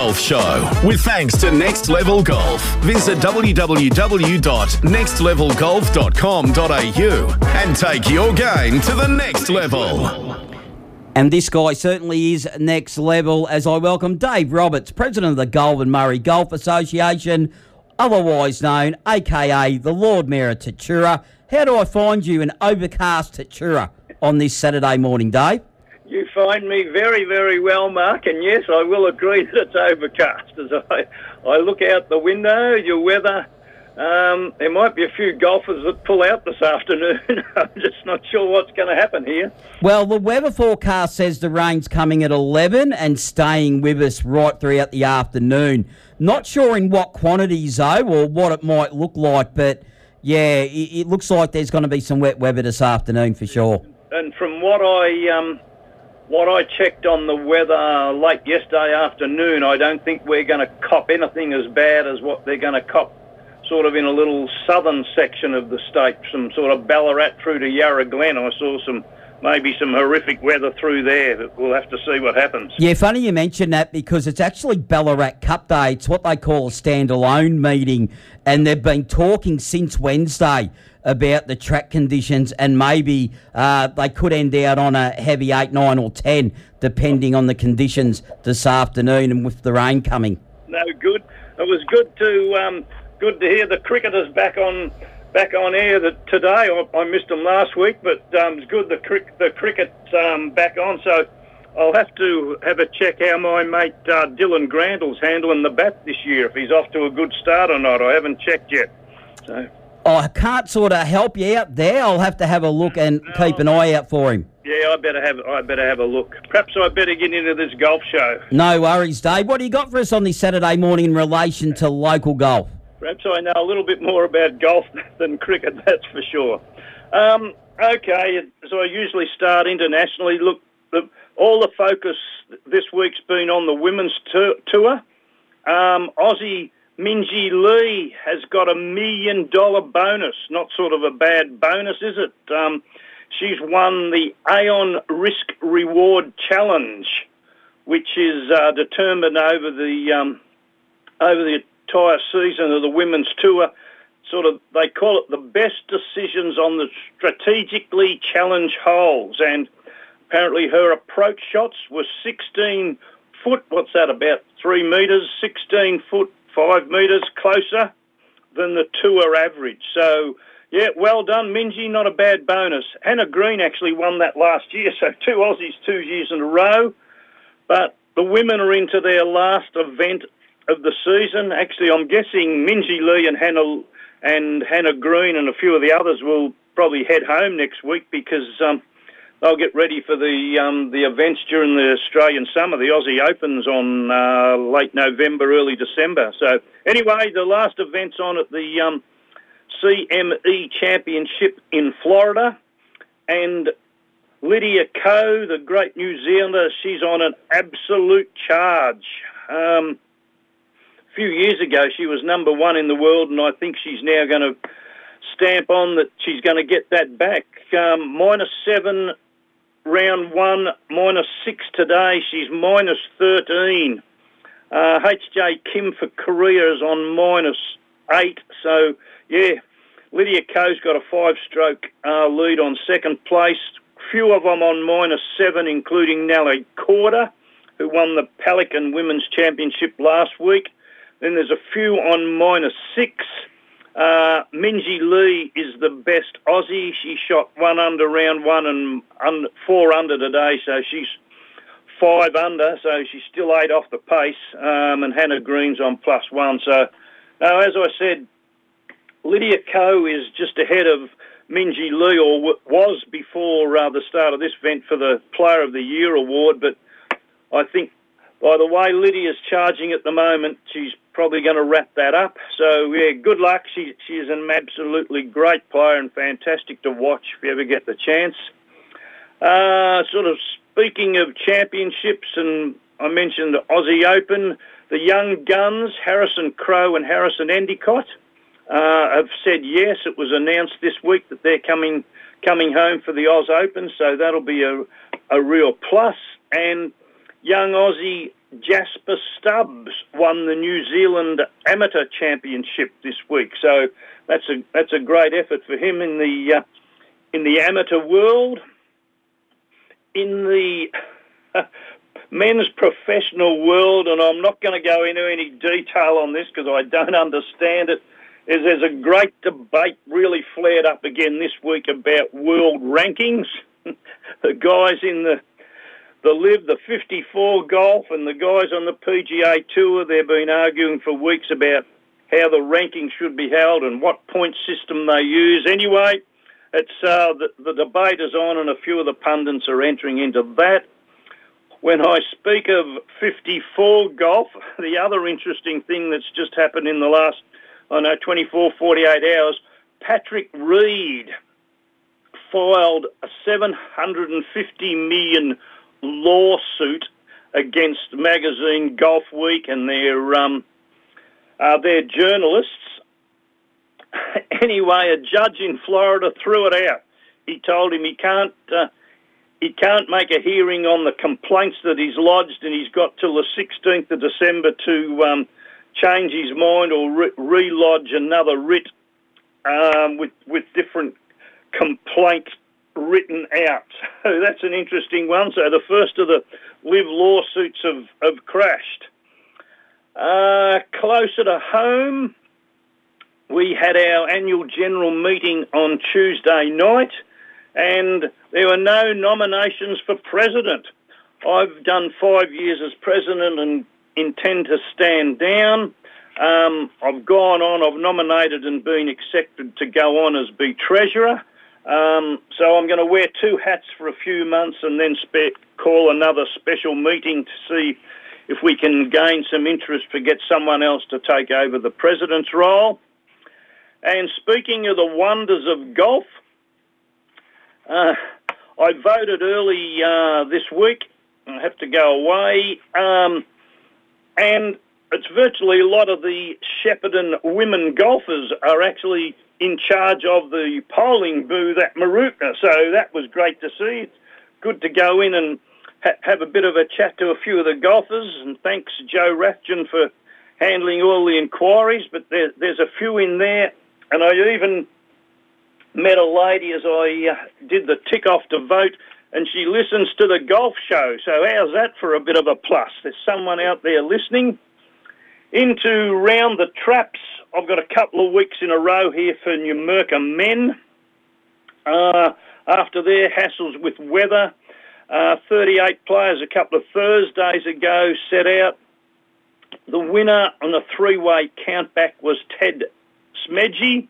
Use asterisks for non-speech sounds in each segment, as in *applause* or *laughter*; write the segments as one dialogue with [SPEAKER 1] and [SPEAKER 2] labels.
[SPEAKER 1] Golf Show. With thanks to Next Level Golf. Visit www.nextlevelgolf.com.au and take your game to the next level.
[SPEAKER 2] And this guy certainly is next level as I welcome Dave Roberts, President of the Goulburn Murray Golf Association, otherwise known, aka the Lord Mayor of Tatura. How do I find you in overcast Tatura on this Saturday morning, Dave?
[SPEAKER 3] You find me very, very well, Mark, and yes, I will agree *laughs* that it's overcast. As I, I look out the window, your weather, um, there might be a few golfers that pull out this *laughs* afternoon. *laughs* I'm just not sure what's going to happen here.
[SPEAKER 2] Well, the weather forecast says the rain's coming at 11 and staying with us right throughout the afternoon. Not sure in what quantities, though, or what it might look like, but yeah, it, it looks like there's going to be some wet weather this afternoon for sure.
[SPEAKER 3] And from what I um, what I checked on the weather late yesterday afternoon, I don't think we're going to cop anything as bad as what they're going to cop sort of in a little southern section of the state, some sort of Ballarat through to Yarra Glen. I saw some maybe some horrific weather through there. We'll have to see what happens.
[SPEAKER 2] Yeah, funny you mention that because it's actually Ballarat Cup Day. It's what they call a standalone meeting, and they've been talking since Wednesday about the track conditions and maybe uh, they could end out on a heavy 8, 9 or 10 depending on the conditions this afternoon and with the rain coming.
[SPEAKER 3] No, good. It was good to um, good to hear the cricketers back on back on air that today. I, I missed them last week, but um, it's good the crick the cricket um, back on. So I'll have to have a check how my mate uh, Dylan Grandle's handling the bat this year. If he's off to a good start or not, I haven't checked yet. So.
[SPEAKER 2] I can't sort of help you out there. I'll have to have a look and no, keep an eye out for him.
[SPEAKER 3] Yeah, I better have I better have a look. Perhaps I better get into this golf show.
[SPEAKER 2] No worries, Dave. What do you got for us on this Saturday morning in relation to local golf?
[SPEAKER 3] Perhaps I know a little bit more about golf *laughs* than cricket, that's for sure. Um, okay, so I usually start internationally. Look, the, all the focus this week's been on the women's tour. Um, Aussie Minjee Lee has got a million dollar bonus. Not sort of a bad bonus, is it? Um, she's won the Aon Risk Reward Challenge, which is uh, determined over the um, over the entire season of the women's tour. Sort of, they call it the best decisions on the strategically challenged holes, and apparently her approach shots were 16 foot. What's that? About three metres, 16 foot five metres closer than the tour average. So, yeah, well done, Minjee. Not a bad bonus. Hannah Green actually won that last year, *laughs* so two Aussies two years in a row. But the women are into their last event of the season. Actually, I'm guessing Minjee Lee and Hannah and Hannah Green and a few of the others will probably head home next week because um, they'll get ready for the um, the events during the Australian summer. The Aussie Opens on uh, late November, early December. So anyway, the last event's on at the um, CME Championship in Florida, and Lydia Ko, the great New Zealander, she's on an absolute charge. Um, few years ago, she was number one in the world, and I think she's now going to stamp on that she's going to get that back. Um, minus seven round one, minus six today. She's minus 13. Uh, HJ Kim for Korea is on minus eight. So, yeah, Lydia Ko's got a five stroke uh, lead on second place. Few of them on minus seven, including Nelly Korda, who won the Pelican Women's Championship last week. Then there's a few on minus six. Uh, Minjee Lee is the best Aussie. She shot one under round one and un- four under today, so she's five under, so she's still eight off the pace. Um, and Hannah Green's on plus one. So, now, as I said, Lydia Ko is just ahead of Minjee Lee, or was before uh, the start of this event for the Player of the Year award. But I think by the way Lydia's charging at the moment, she's probably going to wrap that up. So yeah, good luck. She she is an absolutely great player and fantastic to watch if you ever get the chance. Uh, sort of speaking of championships, and I mentioned the Aussie Open, the young guns Harrison Crowe and Harrison Endicott uh, have said yes. It was announced this week that they're coming coming home for the Oz Open, so that'll be a a real plus. And young Aussie Jasper Stubbs won the New Zealand Amateur Championship this week. So that's a that's a great effort for him in the uh, in the amateur world. In the *laughs* men's professional world, and I'm not going to go into any detail on this because I don't understand it. Is there's a great debate really flared up again this week about world rankings. *laughs* the guys in the the LIV, the 54 golf, and the guys on the PGA Tour, they've been arguing for weeks about how the ranking should be held and what point system they use. Anyway, it's uh, the, the debate is on, and a few of the pundits are entering into that. When I speak of 54 golf, *laughs* the other interesting thing that's just happened in the last, I know, 24, 48 hours, Patrick Reed filed a 750 million lawsuit against magazine Golfweek and their um, uh, their journalists. *laughs* anyway, a judge in Florida threw it out. He told him he can't uh, he can't make a hearing on the complaints that he's lodged, and he's got till the 16th of December to um, change his mind or re- relodge another writ um, with with different complaints written out. *laughs* So that's an interesting one. So the first of the LIV lawsuits have, have crashed. Uh, closer to home, we had our annual general meeting on Tuesday night, and there were no nominations for president. I've done five years as president and intend to stand down. Um, I've gone on, I've nominated and been accepted to go on as be treasurer. Um, so I'm going to wear two hats for a few months and then spe- call another special meeting to see if we can gain some interest to get someone else to take over the president's role. And speaking of the wonders of golf, uh, I voted early uh, this week. I have to go away. Um, and it's virtually a lot of the Shepparton women golfers are actually in charge of the polling booth at Mooroopna. So that was great to see. It's good to go in and ha- have a bit of a chat to a few of the golfers. And thanks, Joe Rathjen, for handling all the inquiries. But there, there's a few in there. And I even met a lady as I uh, did the tick off to vote, and she listens to the golf show. So how's that for a bit of a plus? There's someone out there listening. Into round the traps, I've got a couple of weeks in a row here for Numurkah men. Uh, after their hassles with weather, uh, 38 players a couple of Thursdays ago set out. The winner on the three-way countback was Ted Smedgy,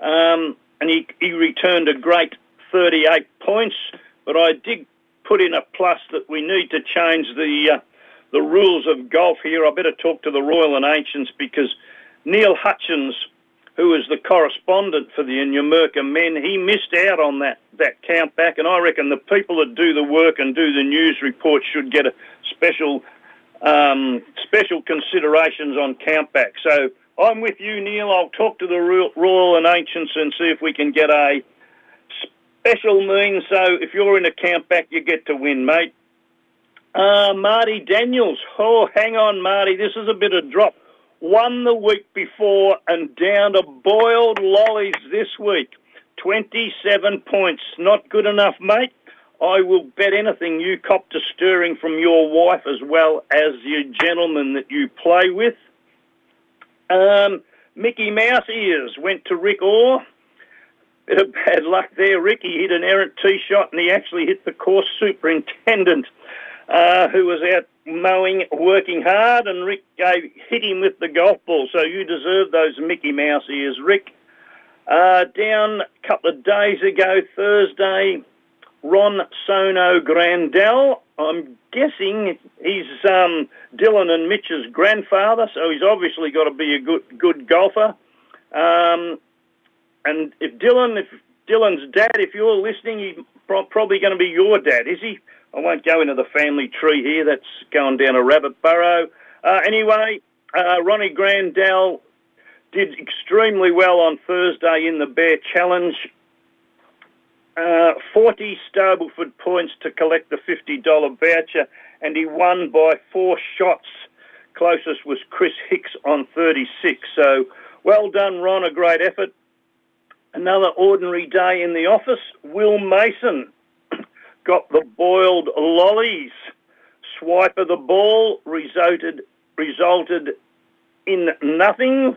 [SPEAKER 3] um, and he, he returned a great 38 points. But I did put in a plus that we need to change the uh, the rules of golf here. I better talk to the Royal and Ancients because Neil Hutchins, who is the correspondent for the Numurkah men, he missed out on that, that count back, and I reckon the people that do the work and do the news reports should get a special um, special considerations on countback. So I'm with you, Neil. I'll talk to the Royal and Ancients and see if we can get a special means. So if you're in a countback, you get to win, mate. Uh, Marty Daniels. Oh, hang on, Marty. This is a bit of drop. Won the week before and down to boiled lollies this week. 27 points. Not good enough, mate. I will bet anything you copped a stirring from your wife as well as your gentleman that you play with. Um, Mickey Mouse ears went to Rick Orr. Bit *laughs* of bad luck there, Rick. He hit an errant tee shot and he actually hit the course superintendent uh, who was out mowing, working hard, and Rick gave, hit him with the golf ball. So you deserve those Mickey Mouse ears, Rick. Uh, down a couple of days ago, Thursday, Ron Sono Grandel. I'm guessing he's um, Dylan and Mitch's grandfather, so he's obviously got to be a good good golfer. Um, and if Dylan, if Dylan's dad, if you're listening, he's probably going to be your dad, is he? I won't go into the family tree here. That's going down a rabbit burrow. Uh, anyway, uh, Ronnie Grandel did extremely well on Thursday in the Bear Challenge. uh, 40 Stableford points to collect the $50 voucher, and he won by four shots. Closest was Chris Hicks on 36. So well done, Ron. A great effort. Another ordinary day in the office. Will Mason got the boiled lollies. Swipe of the ball resulted resulted in nothing,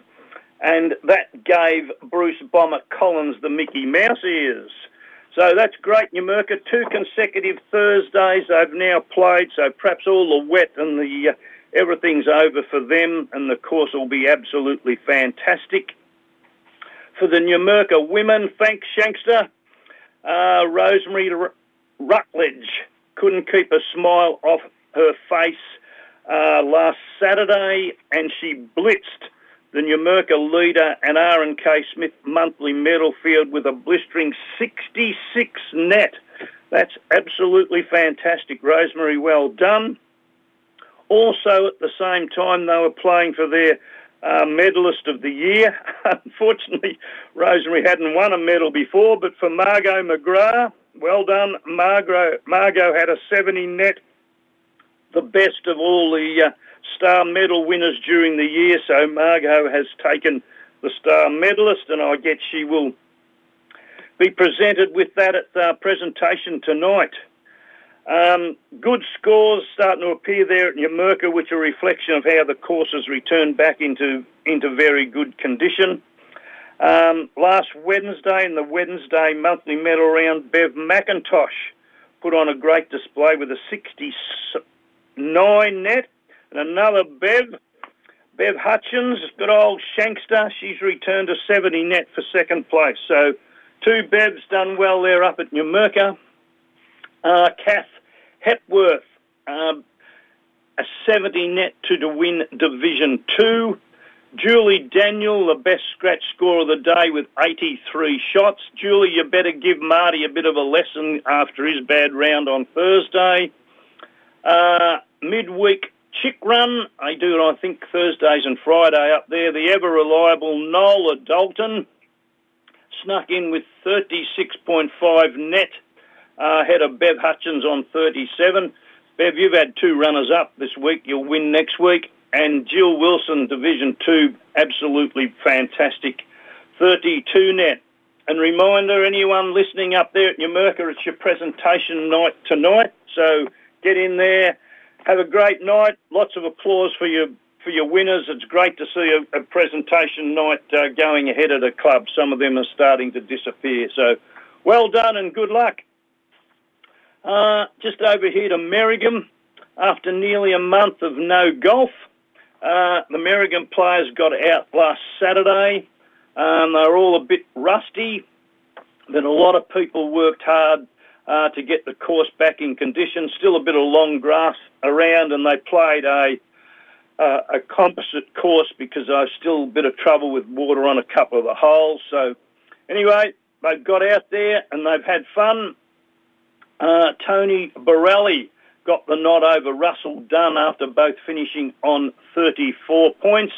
[SPEAKER 3] and that gave Bruce Bomber Collins the Mickey Mouse ears. So that's great, Numurkah. Two consecutive Thursdays they've now played, so perhaps all the wet and the uh, everything's over for them, and the course will be absolutely fantastic. For the Numurkah women, thanks, Shankster. Uh, Rosemary Rutledge couldn't keep a smile off her face uh, last Saturday, and she blitzed the Numurkah leader and R&K Smith monthly medal field with a blistering 66 net. That's absolutely fantastic, Rosemary. Well done. Also, at the same time, they were playing for their uh, medalist of the year. *laughs* Unfortunately, Rosemary hadn't won a medal before, but for Margot McGrath, well done. Margot, Margot had a 70 net, the best of all the uh, star medal winners during the year. So Margot has taken the star medalist, and I guess she will be presented with that at the presentation tonight. Um, good scores starting to appear there at Numurkah, which are a reflection of how the course has returned back into, into very good condition. Um, last Wednesday, in the Wednesday monthly medal round, Bev McIntosh put on a great display with a 69 net. And another Bev, Bev Hutchins, good old Shankster, she's returned a 70 net for second place. So two Bevs done well there up at Numurkah. Uh, Kath Hepworth, um, a 70 net to win Division 2. Julie Daniel, the best scratch score of the day with 83 shots. Julie, you better give Marty a bit of a lesson after his bad round on Thursday. Uh, midweek chick run, I do it, I think, Thursdays and Friday up there. The ever reliable Nola Dalton snuck in with 36.5 net uh, ahead of Bev Hutchins on 37. Bev, you've had two runners up this week. You'll win next week. And Jill Wilson, Division 2, absolutely fantastic. 32 net. And reminder, anyone listening up there at Numurkah, it's your presentation night tonight. So get in there, have a great night. Lots of applause for your for your winners. It's great to see a, a presentation night uh, going ahead at the club. Some of them are starting to disappear. So well done and good luck. Uh, just over here to Merrigum, after nearly a month of no golf, uh, the Merrigum players got out last Saturday. Um, they were all a bit rusty, but a lot of people worked hard uh, to get the course back in condition. Still a bit of long grass around, and they played a uh, a composite course because I still a bit of trouble with water on a couple of the holes. So anyway, they've got out there and they've had fun. Uh, Tony Borelli got the nod over Russell Dunn after both finishing on 34 points.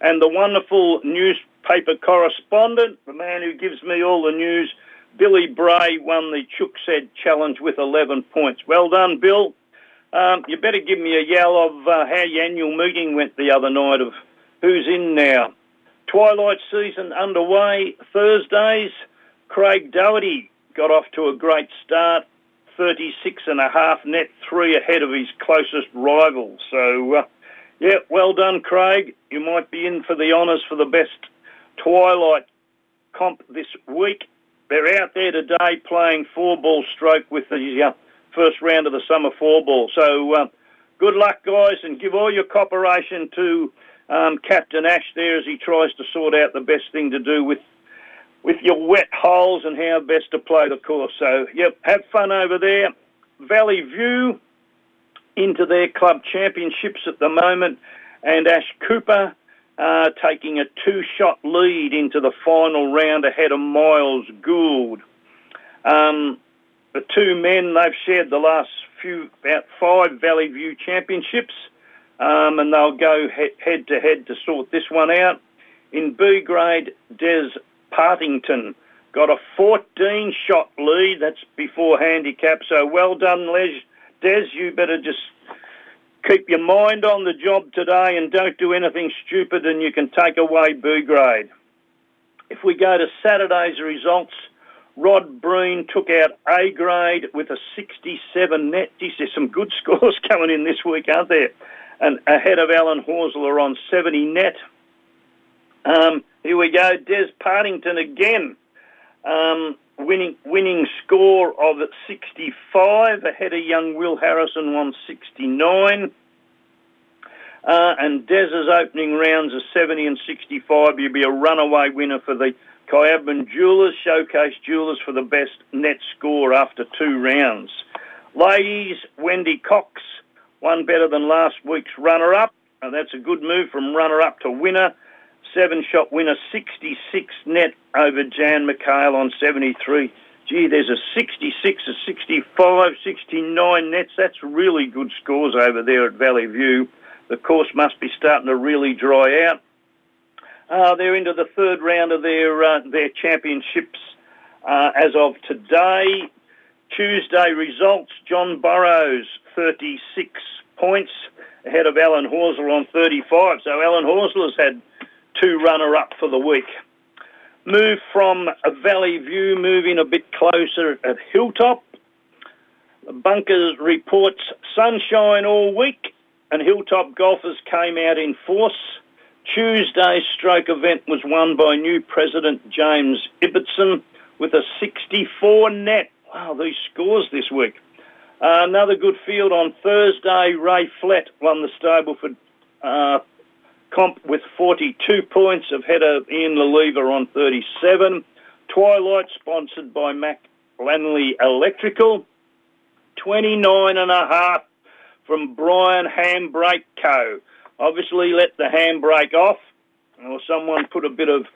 [SPEAKER 3] And the wonderful newspaper correspondent, the man who gives me all the news, Billy Bray, won the Chook Said Challenge with 11 points. Well done, Bill. Um, you better give me a yell of uh, how your annual meeting went the other night of who's in now. Twilight season underway. Thursdays, Craig Doherty got off to a great start. 36 and a half net, three ahead of his closest rival. So, uh, yeah, well done, Craig. You might be in for the honours for the best twilight comp this week. They're out there today playing four ball stroke with the uh, first round of the summer four ball. So, uh, good luck, guys, and give all your cooperation to um, Captain Ash there as he tries to sort out the best thing to do with with your wet holes and how best to play the course. So, yep, have fun over there. Valley View into their club championships at the moment, and Ash Cooper uh, taking a two-shot lead into the final round ahead of Miles Gould. Um, the two men, they've shared the last few, about five Valley View championships, um, and they'll go head to head to sort this one out. In B grade, Des Partington got a 14 shot lead. That's before handicap. So well done, Les. Des, you better just keep your mind on the job today and don't do anything stupid and you can take away B grade. If we go to Saturday's results, Rod Breen took out A grade with a 67 net. Geez, there's some good *laughs* scores coming in this week, aren't there? And ahead of Alan Horsler on 70 net. Um, here we go. Des Partington again. Um, winning winning score of 65 ahead of young Will Harrison on 69. Uh, and Des's opening rounds are 70 and 65. You'll be a runaway winner for the Kyabram Jewelers, Showcase Jewelers for the best net score after two rounds. Ladies, Wendy Cox, one better than last week's runner-up. And that's a good move from runner-up to winner. Seven shot winner, 66 net over Jan McHale on 73. Gee, there's a 66, a 65, 69 nets. That's really good scores over there at Valley View. The course must be starting to really dry out. Uh, they're into the third round of their uh, their championships uh, as of today. Tuesday results: John Burrows 36 points ahead of Alan Horsler on 35. So Alan Horsler's had two runner-up for the week. Move from a Valley View, moving a bit closer at Hilltop. Bunkers reports sunshine all week, and Hilltop golfers came out in force. Tuesday's stroke event was won by new president James Ibbotson with a 64 net. Wow, these scores this week. Uh, another good field on Thursday. Ray Flett won the Stableford uh, comp with 42 points ahead of Ian Lelever on 37. Twilight sponsored by Mac Lanley Electrical. 29 and a half from Brian Handbrake Co. Obviously let the handbrake off or someone put a bit of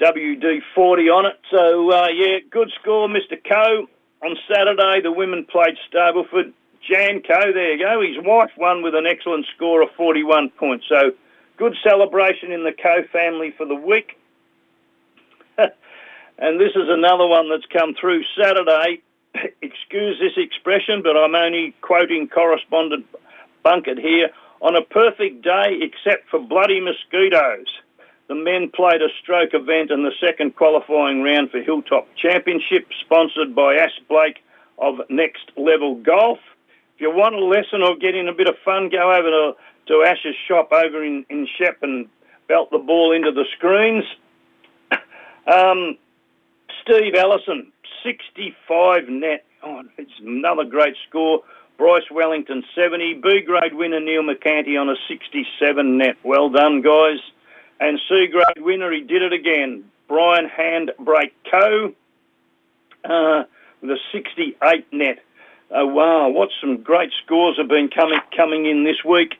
[SPEAKER 3] WD-40 on it. So, uh, yeah, good score, Mr. Co. On Saturday, the women played Stableford. Jan Co, there you go. His wife won with an excellent score of 41 points. So Good celebration in the Co family for the week. *laughs* and this is another one that's come through Saturday. *coughs* Excuse this expression, but I'm only quoting correspondent Bunkett here. On a perfect day, except for bloody mosquitoes, the men played a stroke event in the second qualifying round for Hilltop Championship, sponsored by Ash Blake of Next Level Golf. If you want a lesson or get in a bit of fun, go over to to Ash's shop over in, in Shep and belt the ball into the screens. *coughs* Um, Steve Allison, 65 net. Oh, it's another great score. Bryce Wellington, 70. B grade winner Neil McCanty on a 67 net. Well done, guys. And C grade winner, he did it again. Brian Handbrake Co. Uh, with a 68 net. Oh, wow, what some great scores have been coming coming in this week.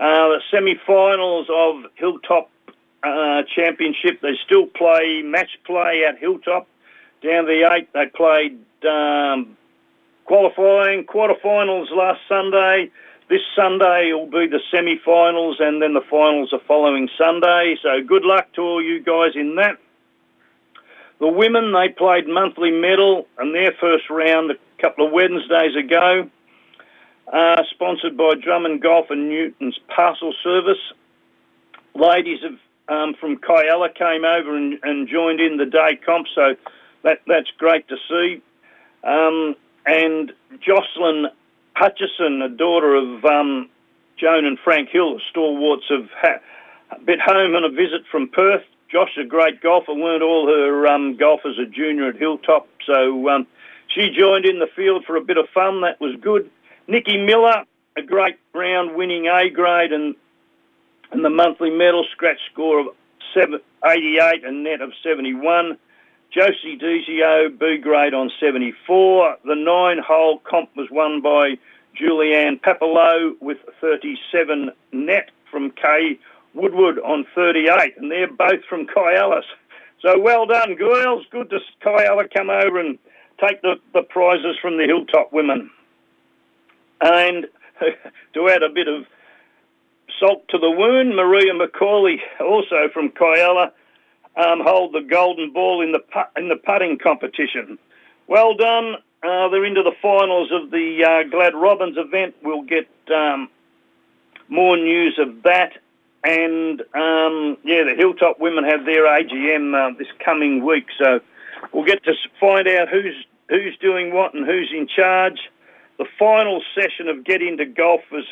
[SPEAKER 3] Uh, the semi-finals of Hilltop uh, Championship, they still play match play at Hilltop. Down the eight, they played um, qualifying quarterfinals last Sunday. This Sunday will be the semi-finals, and then the finals are following Sunday. So good luck to all you guys in that. The women, they played monthly medal and their first round a couple of Wednesdays ago uh, sponsored by Drummond Golf and Newton's Parcel Service. Ladies of, um, from Kialla came over and, and, joined in the day comp, so that, that's great to see. Um, and Jocelyn Hutchison, a daughter of um, Joan and Frank Hill, the stalwarts of ha- bit home on a visit from Perth. Josh, a great golfer, learned all her um, golf as a junior at Hilltop, so um, she joined in the field for a bit of fun. That was good. Nicky Miller, a great round winning A grade and and the monthly medal scratch score of 88 and net of 71. Josie Dizio, B grade on 74. The nine hole comp was won by Julianne Papalo with 37 net from Kay Woodward on 38, and they're both from Kyallis. *laughs* So well done, girls. Good to Kialla come over and take the, the prizes from the Hilltop women. And *laughs* to add a bit of salt to the wound, Maria McCauley, also from Kialla, um, hold the golden ball in the put, in the putting competition. Well done. Uh, they're into the finals of the uh, Glad Robbins event. We'll get um, more news of that. And um, yeah, the Hilltop women have their AGM uh, this coming week, so we'll get to find out who's who's doing what and who's in charge. The final session of Get Into Golf was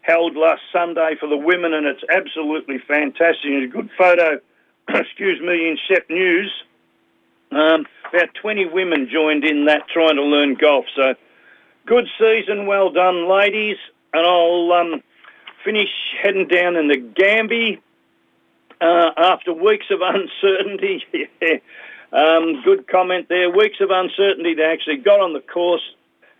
[SPEAKER 3] held last Sunday for the women, and it's absolutely fantastic. There's a good photo, *clears throat* excuse me, in Shep News. Um, about 20 women joined in that trying to learn golf. So good season, well done, ladies. And I'll um, finish heading down in Nagambie uh, after weeks of *laughs* uncertainty. *laughs* yeah. um, good comment there. Weeks of uncertainty. They actually got on the course,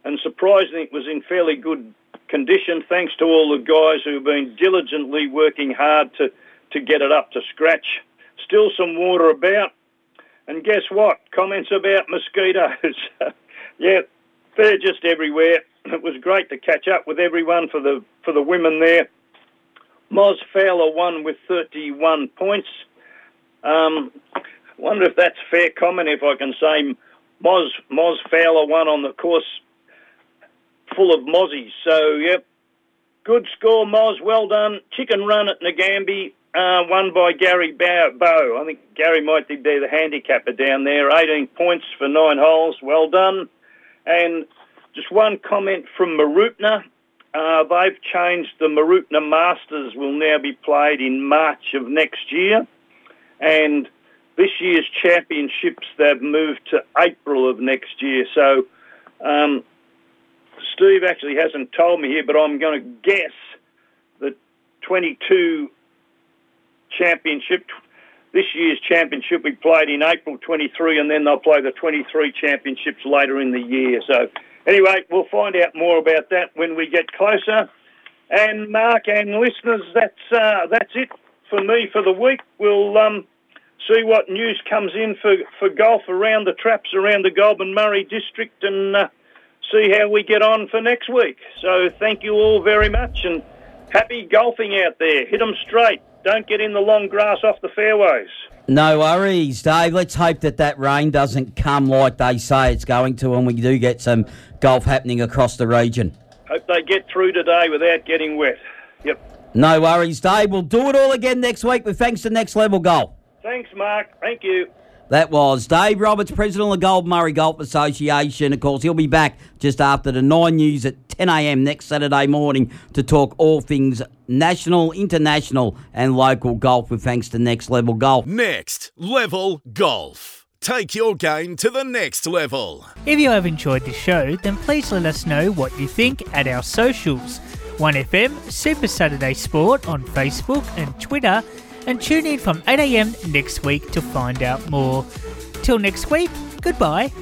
[SPEAKER 3] and surprisingly, it was in fairly good condition. Thanks to all the guys who've been diligently working hard to to get it up to scratch. Still some water about. And guess what? Comments about mosquitoes. *laughs* yeah, they're just everywhere. It was great to catch up with everyone for the for the women there. Moz Fowler won with 31 points. Um, wonder if that's fair comment if I can say Moz Moz Fowler won on the course full of mozzies. So yep, good score, Moz. Well done. Chicken run at Nagambie uh, won by Gary Bow. I think Gary might be the handicapper down there. 18 points for nine holes. Well done. And just one comment from Mooroopna. Uh, they've changed the Mooroopna Masters will now be played in March of next year. And this year's championships, they've moved to April of next year. So um, Steve actually hasn't told me here, but I'm going to guess that 22 championship. This year's championship we played in April 23, and then they'll play the 23 championships later in the year. So, anyway, we'll find out more about that when we get closer. And Mark and listeners, that's uh, that's it for me for the week. We'll um, see what news comes in for, for golf around the traps around the Goulburn Murray district, and uh, see how we get on for next week. So, thank you all very much, and happy golfing out there. Hit them straight. Don't get in the long grass off the fairways.
[SPEAKER 2] No worries, Dave. Let's hope that that rain doesn't come like they say it's going to, and we do get some golf happening across the region.
[SPEAKER 3] Hope they get through today without getting wet. Yep.
[SPEAKER 2] No worries, Dave. We'll do it all again next week with thanks to Next Level Golf.
[SPEAKER 3] Thanks, Mark. Thank you.
[SPEAKER 2] That was Dave Roberts, President of the Goulburn Murray Golf Association. Of course, he'll be back just after the 9 news at 10 a.m. next Saturday morning to talk all things national, international, and local golf with thanks to Next Level Golf.
[SPEAKER 1] Next Level Golf. Take your game to the next level.
[SPEAKER 4] If you have enjoyed the show, then please let us know what you think at our socials 1FM Super Saturday Sport on Facebook and Twitter and tune in from 8am next week to find out more. Till next week, goodbye.